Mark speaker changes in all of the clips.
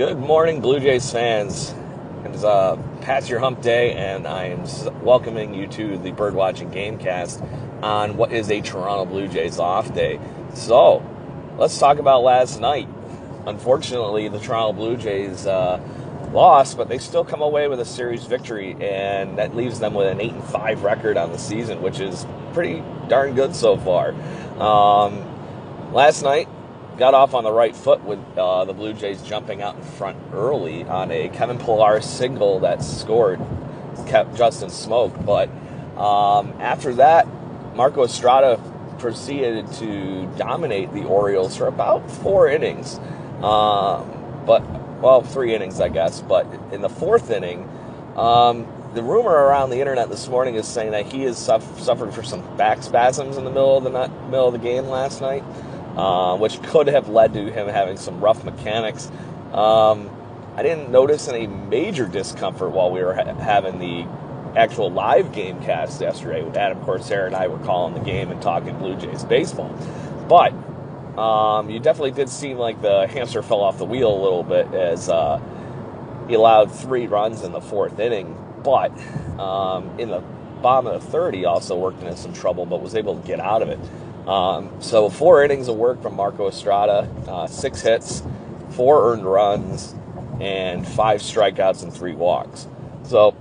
Speaker 1: Good morning, Blue Jays fans. It's uh, past your hump day, and I am welcoming you to the Birdwatching Gamecast on what is a Toronto Blue Jays off day. So, let's talk about last night. Unfortunately, the Toronto Blue Jays uh, lost, but they still come away with a series victory, and that leaves them with an eight and five record on the season, which is pretty darn good so far. Um, last night, got off on the right foot with uh, the Blue Jays jumping out in front early on a Kevin Pillar single that scored, kept Justin Smoak. But um, after that, Marco Estrada proceeded to dominate the Orioles for about four innings. Um, but, well, three innings, I guess. But in the fourth inning, um, the rumor around the internet this morning is saying that he has suffered for some back spasms in the middle of the middle of the game last night uh, which could have led to him having some rough mechanics. Um, I didn't notice any major discomfort while we were ha- having the actual live game cast yesterday. With Adam Corsair and I were calling the game and talking Blue Jays baseball. But um, you definitely did seem like the hamster fell off the wheel a little bit as uh, he allowed three runs in the fourth inning. But um, in the bottom of the third, he also worked into some trouble, but was able to get out of it. Um, so four innings of work from Marco Estrada, uh, six hits, four earned runs, and five strikeouts and three walks. So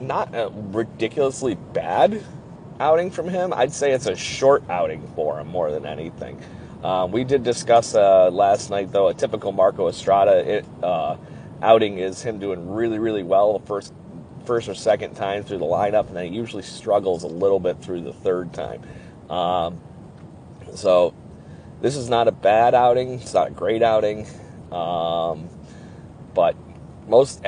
Speaker 1: not a ridiculously bad outing from him. I'd say it's a short outing for him more than anything. Um, we did discuss uh, last night, though, a typical Marco Estrada it, uh, outing is him doing really, really well the first, first or second time through the lineup, and then he usually struggles a little bit through the third time. Um, so this is not a bad outing. It's not a great outing. Um, but most,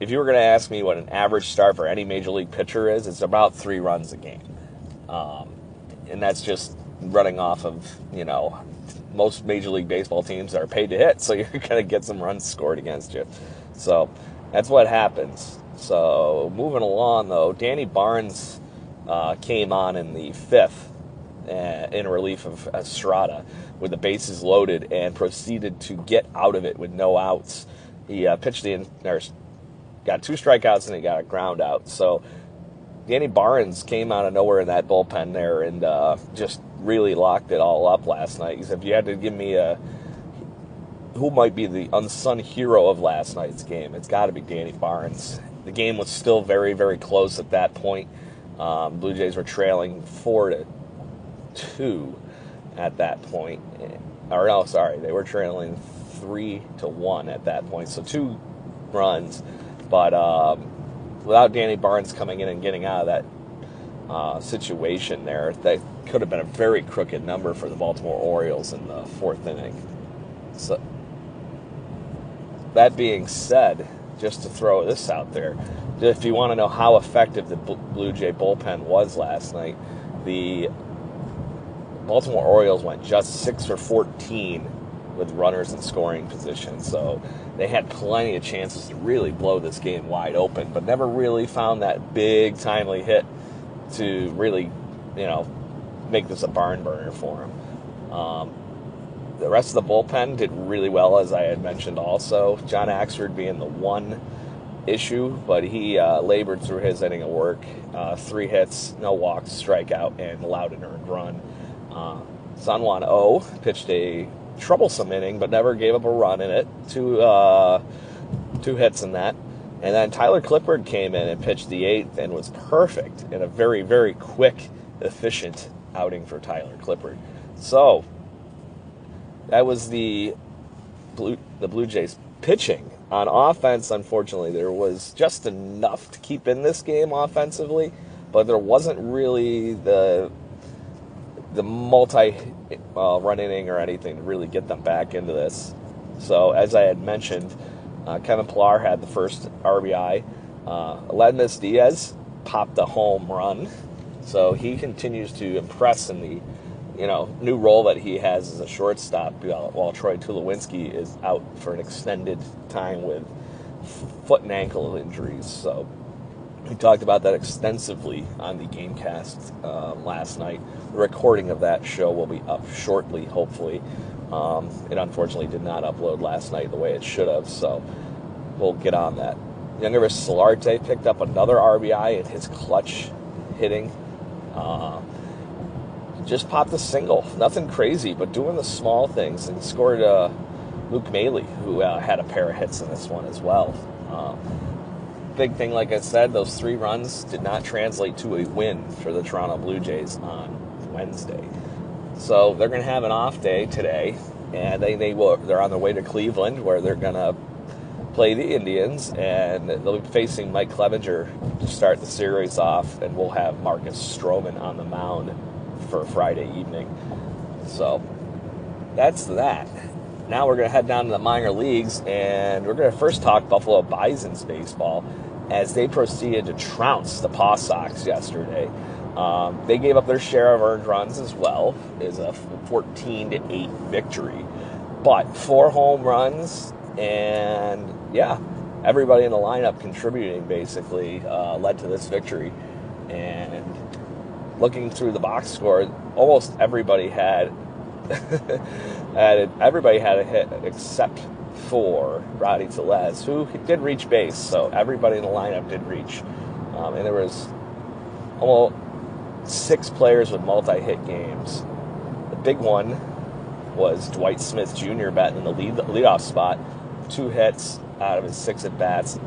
Speaker 1: if you were going to ask me what an average start for any major league pitcher is, it's about three runs a game. Um, and that's just running off of, you know, most major league baseball teams are paid to hit, so you're going to get some runs scored against you. So that's what happens. So moving along, though, Danny Barnes uh, came on in the fifth in relief of Estrada with the bases loaded and proceeded to get out of it with no outs. He uh, pitched in, or got two strikeouts and he got a ground out. So Danny Barnes came out of nowhere in that bullpen there and uh, just really locked it all up last night. He said, if you had to give me a who might be the unsung hero of last night's game, it's got to be Danny Barnes. The game was still very, very close at that point. Um, Blue Jays were trailing four to two at that point. Or no, sorry, they were trailing three to one at that point. So two runs, but um, without Danny Barnes coming in and getting out of that uh, situation there, that could have been a very crooked number for the Baltimore Orioles in the fourth inning. So that being said, just to throw this out there. If you want to know how effective the Blue Jay bullpen was last night, the Baltimore Orioles went just 6 for 14 with runners in scoring position. So they had plenty of chances to really blow this game wide open, but never really found that big timely hit to really, you know, make this a barn burner for them. Um, the rest of the bullpen did really well, as I had mentioned also. John Axford being the one issue, but he uh, labored through his inning of work. Uh, three hits, no walks, strikeout, and allowed an earned run. Uh, Seung-Hwan Oh pitched a troublesome inning, but never gave up a run in it. Two uh, two hits in that. And then Tyler Clippard came in and pitched the eighth and was perfect in a very, very quick, efficient outing for Tyler Clippard. So that was the Blue the Blue Jays pitching. On offense, unfortunately, there was just enough to keep in this game offensively, but there wasn't really the the multi uh, run inning or anything to really get them back into this. So, as I had mentioned, uh, Kevin Pillar had the first RBI. Uh, Diaz popped a home run. So he continues to impress in the you know new role that he has as a shortstop while, while Troy Tulowitzki is out for an extended time with foot and ankle injuries. So we talked about that extensively on the Gamecast um, last night. The recording of that show will be up shortly, hopefully. Um, it unfortunately did not upload last night the way it should have, so we'll get on that. Yangervis Solarte picked up another RBI in his clutch hitting. Uh, just popped a single. Nothing crazy, but doing the small things and scored uh, Luke Maile, who uh, had a pair of hits in this one as well. Big thing, like I said, those three runs did not translate to a win for the Toronto Blue Jays on Wednesday. So they're going to have an off day today, and they, they will, they're on their way to Cleveland where they're going to play the Indians, and they'll be facing Mike Clevinger to start the series off, and we'll have Marcus Stroman on the mound for Friday evening. So that's that now we're going to head down to the minor leagues and we're going to first talk Buffalo Bisons baseball as they proceeded to trounce the Paw Sox yesterday. Um, they gave up their share of earned runs as well, is a 14 to 8 victory. But four home runs and yeah, everybody in the lineup contributing basically uh, led to this victory. And looking through the box score, almost everybody had and everybody had a hit except for Rowdy Tellez, who did reach base. So everybody in the lineup did reach, um, and there was almost six players with multi-hit games. The big one was Dwight Smith Jr. batting in the lead leadoff spot, two hits out of his six at bats.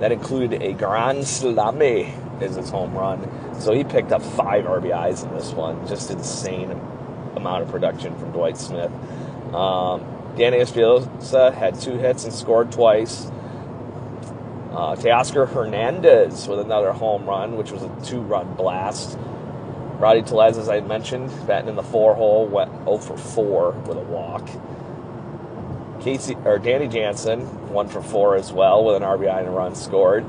Speaker 1: That included a grand slammy as his home run. So he picked up five RBIs in this one. Just insane amount of production from Dwight Smith. Um, Danny Espinosa had two hits and scored twice. Uh, Teoscar Hernandez with another home run, which was a two-run blast. Rowdy Tellez, as I mentioned, batting in the four hole, went 0 for 4 with a walk. Casey or Danny Jansen, one for four as well, with an RBI and a run scored.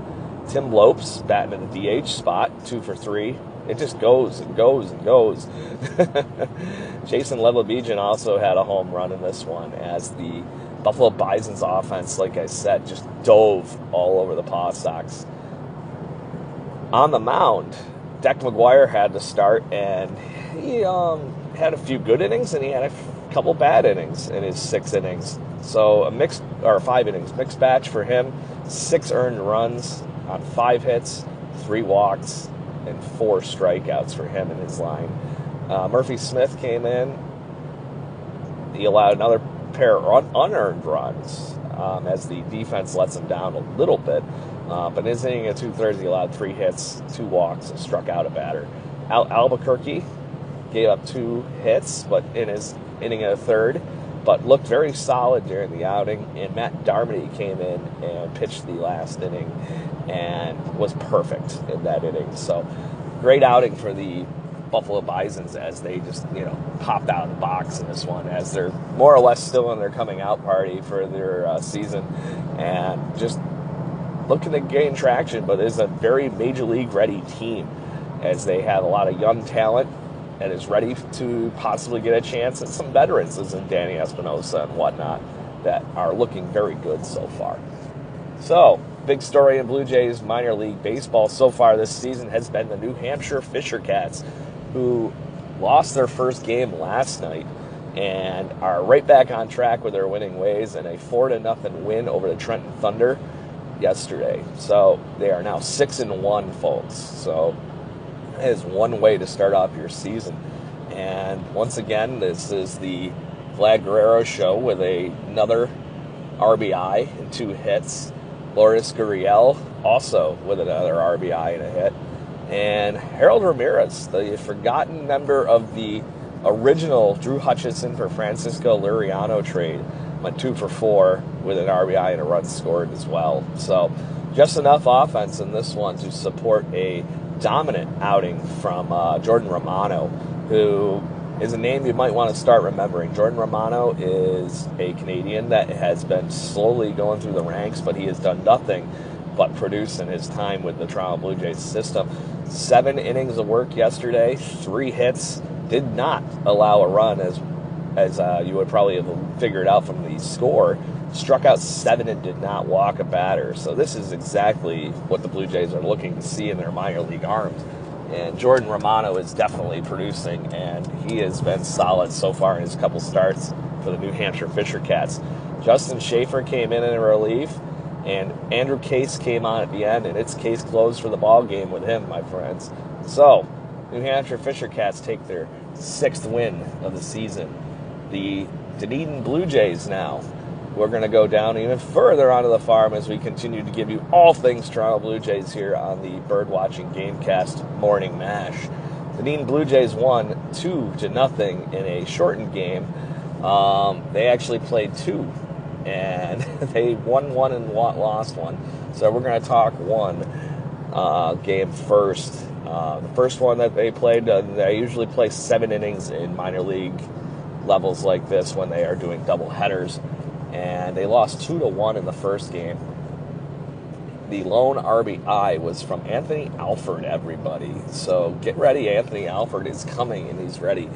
Speaker 1: Tim Lopes batting in the DH spot, two for three it just goes and goes and goes. Jason Leblebijian also had a home run in this one as the Buffalo Bison's offense, like I said, just dove all over the Paw Sox. On the mound, Deck McGuire had to start, and he um, had a few good innings, and he had a couple bad innings in his six innings. So a mixed or five innings, mixed batch for him. Six earned runs on five hits, three walks, and four strikeouts for him in his line. Uh, Murphy Smith came in. He allowed another pair of unearned runs um, as the defense lets him down a little bit. Uh, but in his inning at two thirds, he allowed three hits, two walks, and struck out a batter. Al- Alburquerque gave up two hits, but in his inning at a third, but looked very solid during the outing. And Matt Dermody came in and pitched the last inning and was perfect in that inning. So great outing for the Buffalo Bisons as they just, you know, popped out of the box in this one as they're more or less still in their coming out party for their uh, season and just looking to gain traction, but is a very major league ready team as they have a lot of young talent and is ready to possibly get a chance at some veterans, as in Danny Espinosa and whatnot, that are looking very good so far. So, big story in Blue Jays minor league baseball so far this season has been the New Hampshire Fisher Cats, who lost their first game last night and are right back on track with their winning ways and a four to nothing win over the Trenton Thunder yesterday. So they are now six and one, folks. So is one way to start off your season. And once again, this is the Vlad Guerrero show with a, another RBI and two hits. Lourdes Gurriel also with another RBI and a hit. And Harold Ramirez, the forgotten member of the original Drew Hutchison for Francisco Liriano trade went two for four with an RBI and a run scored as well. So just enough offense in this one to support a dominant outing from uh, Jordan Romano, who is a name you might want to start remembering. Jordan Romano is a Canadian that has been slowly going through the ranks, but he has done nothing but produce in his time with the Toronto Blue Jays system. Seven innings of work yesterday, three hits, did not allow a run as as uh, you would probably have figured out from the score. Struck out seven and did not walk a batter. So this is exactly what the Blue Jays are looking to see in their minor league arms. And Jordan Romano is definitely producing, and he has been solid so far in his couple starts for the New Hampshire Fisher Cats. Justin Shafer came in in relief, and Andrew Case came on at the end, and it's case closed for the ball game with him, my friends. So New Hampshire Fisher Cats take their sixth win of the season. The Dunedin Blue Jays now. We're going to go down even further onto the farm as we continue to give you all things Toronto Blue Jays here on the Birdwatching Gamecast Morning Mash. The Dunedin Blue Jays won two to nothing in a shortened game. Um, they actually played two, and they won one and lost one. So we're going to talk one uh, game first. Uh, the first one that they played, uh, they usually play seven innings in minor league levels like this when they are doing double headers, and they lost two to one in the first game. The lone RBI was from Anthony Alford, everybody. So get ready, Anthony Alford is coming and he's ready.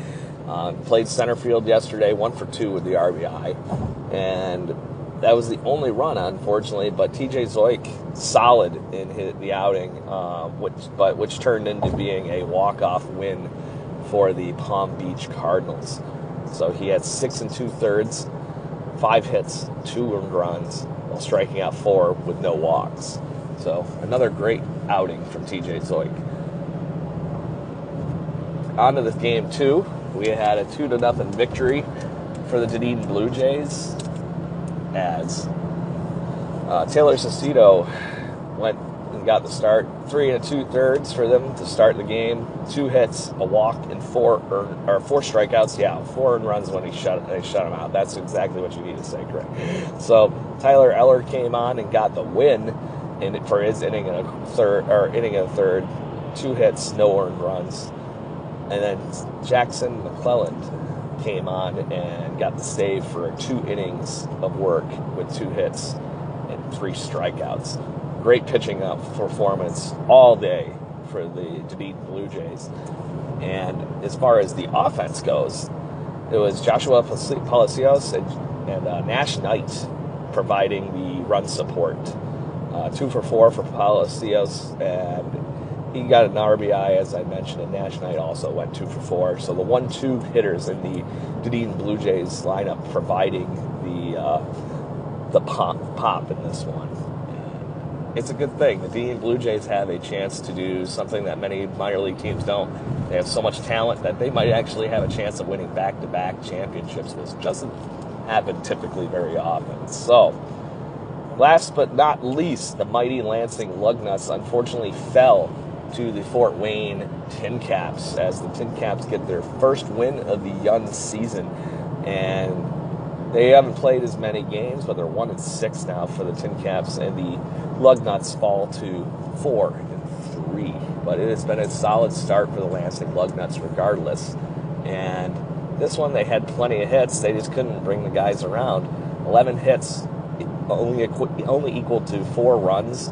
Speaker 1: Uh, played center field yesterday, one for two with the RBI, and that was the only run, unfortunately. But TJ Zeuch solid in the outing, uh, which but which turned into being a walk off win for the Palm Beach Cardinals. So he had six and two thirds, five hits, two earned runs, while striking out four with no walks. So another great outing from TJ Zeuch. On to the game two, we had a two to nothing victory for the Dunedin Blue Jays as uh, Tayler Saucedo went and got the start. Three and two thirds for them to start the game. Two hits, a walk, and four or, or four strikeouts. Yeah, four and runs when he shut they shut him out. That's exactly what you need to say, correct? So Tyler Eller came on and got the win in for his inning and a third or inning and a third. Two hits, no earned runs, and then Jackson McClelland came on and got the save for two innings of work with two hits and three strikeouts. Great pitching performance all day for the Dunedin Blue Jays. And as far as the offense goes, it was Joshua Palacios and, and uh, Nash Knight providing the run support. Uh, two for four for Palacios and he got an RBI, as I mentioned, and Nash Knight also went two for four. So the one-two hitters in the Dunedin Blue Jays lineup providing the uh, the pop pop in this one. It's a good thing. The Dunedin Blue Jays have a chance to do something that many minor league teams don't. They have so much talent that they might actually have a chance of winning back-to-back championships, which doesn't happen typically very often. So. Last but not least, the mighty Lansing Lugnuts unfortunately fell to the Fort Wayne Tin Caps as the Tin Caps get their first win of the young season. And they haven't played as many games, but they're one and six now for the Tin Caps, and the Lugnuts fall to four and three. But it has been a solid start for the Lansing Lugnuts regardless. And this one they had plenty of hits, they just couldn't bring the guys around. 11 hits only only equal to four runs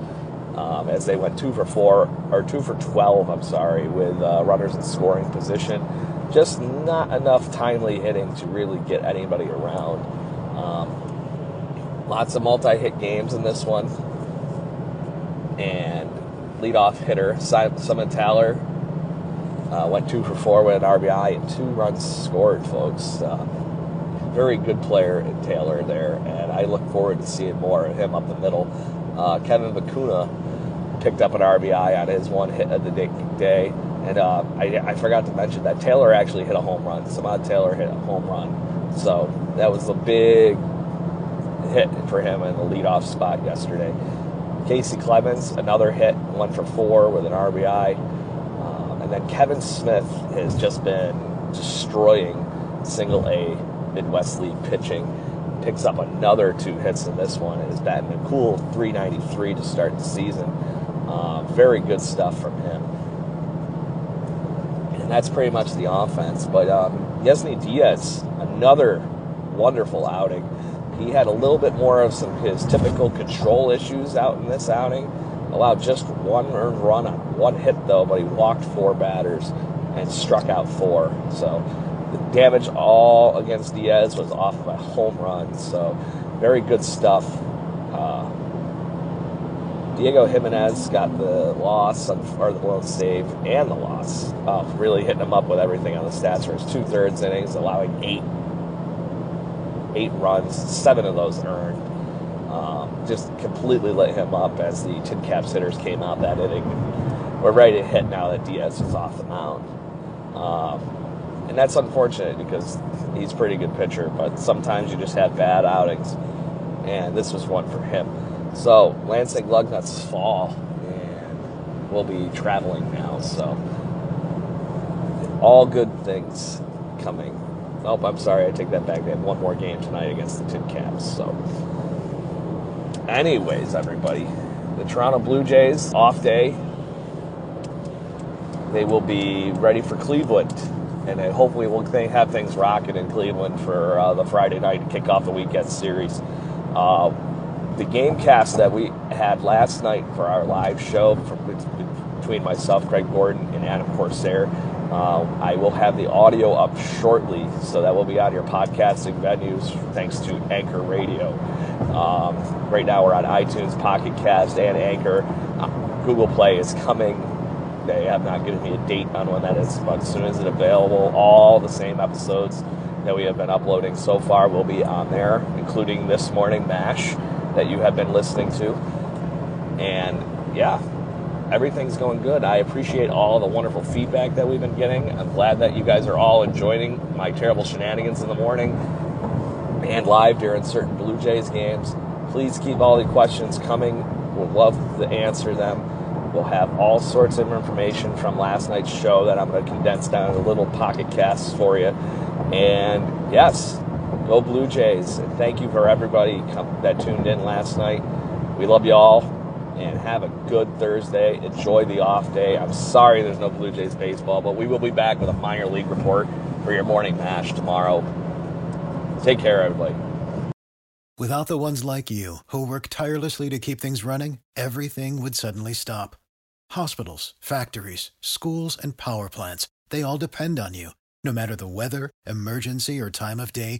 Speaker 1: um, as they went two for four or two for twelve. I'm sorry, with uh, runners in scoring position. Just not enough timely hitting to really get anybody around. Um, lots of multi-hit games in this one, and leadoff hitter Samad Taylor uh, went two for four with an RBI and two runs scored, folks. Uh, very good player in Taylor there, and I look forward to seeing more of him up the middle. Uh, Kevin Vicuña picked up an RBI on his one hit of the day, and uh, I, I, forgot to mention that Taylor actually hit a home run. Samad Taylor hit a home run, so that was a big hit for him in the leadoff spot yesterday. Kacy Clemens, another hit, one for four with an RBI. Um, and then Kevin Smith has just been destroying single A Midwest League pitching. Picks up another two hits in this one and is batting a cool 393 to start the season. Uh, very good stuff from him. And that's pretty much the offense. But um, Diaz, another wonderful outing. He had a little bit more of some his typical control issues out in this outing. Allowed just one earned run on one hit though, but he walked four batters and struck out four. So the damage all against Diaz was off of a home run. So very good stuff. Uh, Diego Jimenez got the loss, or the blown save, and the loss. Uh, really hitting him up with everything on the stats for his two thirds innings, allowing eight eight runs, seven of those earned. Um, just completely lit him up as the Tin Caps hitters came out that inning. We're ready to hit now that Diaz is off the mound. Um, and that's unfortunate because he's a pretty good pitcher, but sometimes you just have bad outings. And this was one for him. So, Lansing Lugnuts fall, and we'll be traveling now. So, all good things coming Oh, I'm sorry, I take that back. They have one more game tonight against the Tin Caps. So, anyways, everybody, the Toronto Blue Jays off day. They will be ready for Cleveland, and hopefully we'll have things rocking in Cleveland for uh, the Friday night to kick off the weekend series. Uh, the game cast that we had last night for our live show between myself, Craig Gordon, and Adam Corsair um, I will have the audio up shortly, so that will be on your podcasting venues thanks to Anchor Radio. Um, right now we're on iTunes, Pocket Cast, and Anchor. Uh, Google Play is coming. They have not given me a date on when that is, but as soon as it's available, all the same episodes that we have been uploading so far will be on there, including this morning MASH that you have been listening to. And yeah, everything's going good. I appreciate all the wonderful feedback that we've been getting. I'm glad that you guys are all enjoying my terrible shenanigans in the morning and live during certain Blue Jays games. Please keep all the questions coming. We'll love to answer them. We'll have all sorts of information from last night's show that I'm going to condense down into little pocket casts for you. And yes, go Blue Jays. And thank you for everybody that tuned in last night. We love you all and have a good Thursday. Enjoy the off day. I'm sorry there's no Blue Jays baseball, but we will be back with a minor league report for your morning mash tomorrow. Take care, everybody.
Speaker 2: Without the ones like you, who work tirelessly to keep things running, everything would suddenly stop. Hospitals, factories, schools, and power plants, they all depend on you. No matter the weather, emergency, or time of day,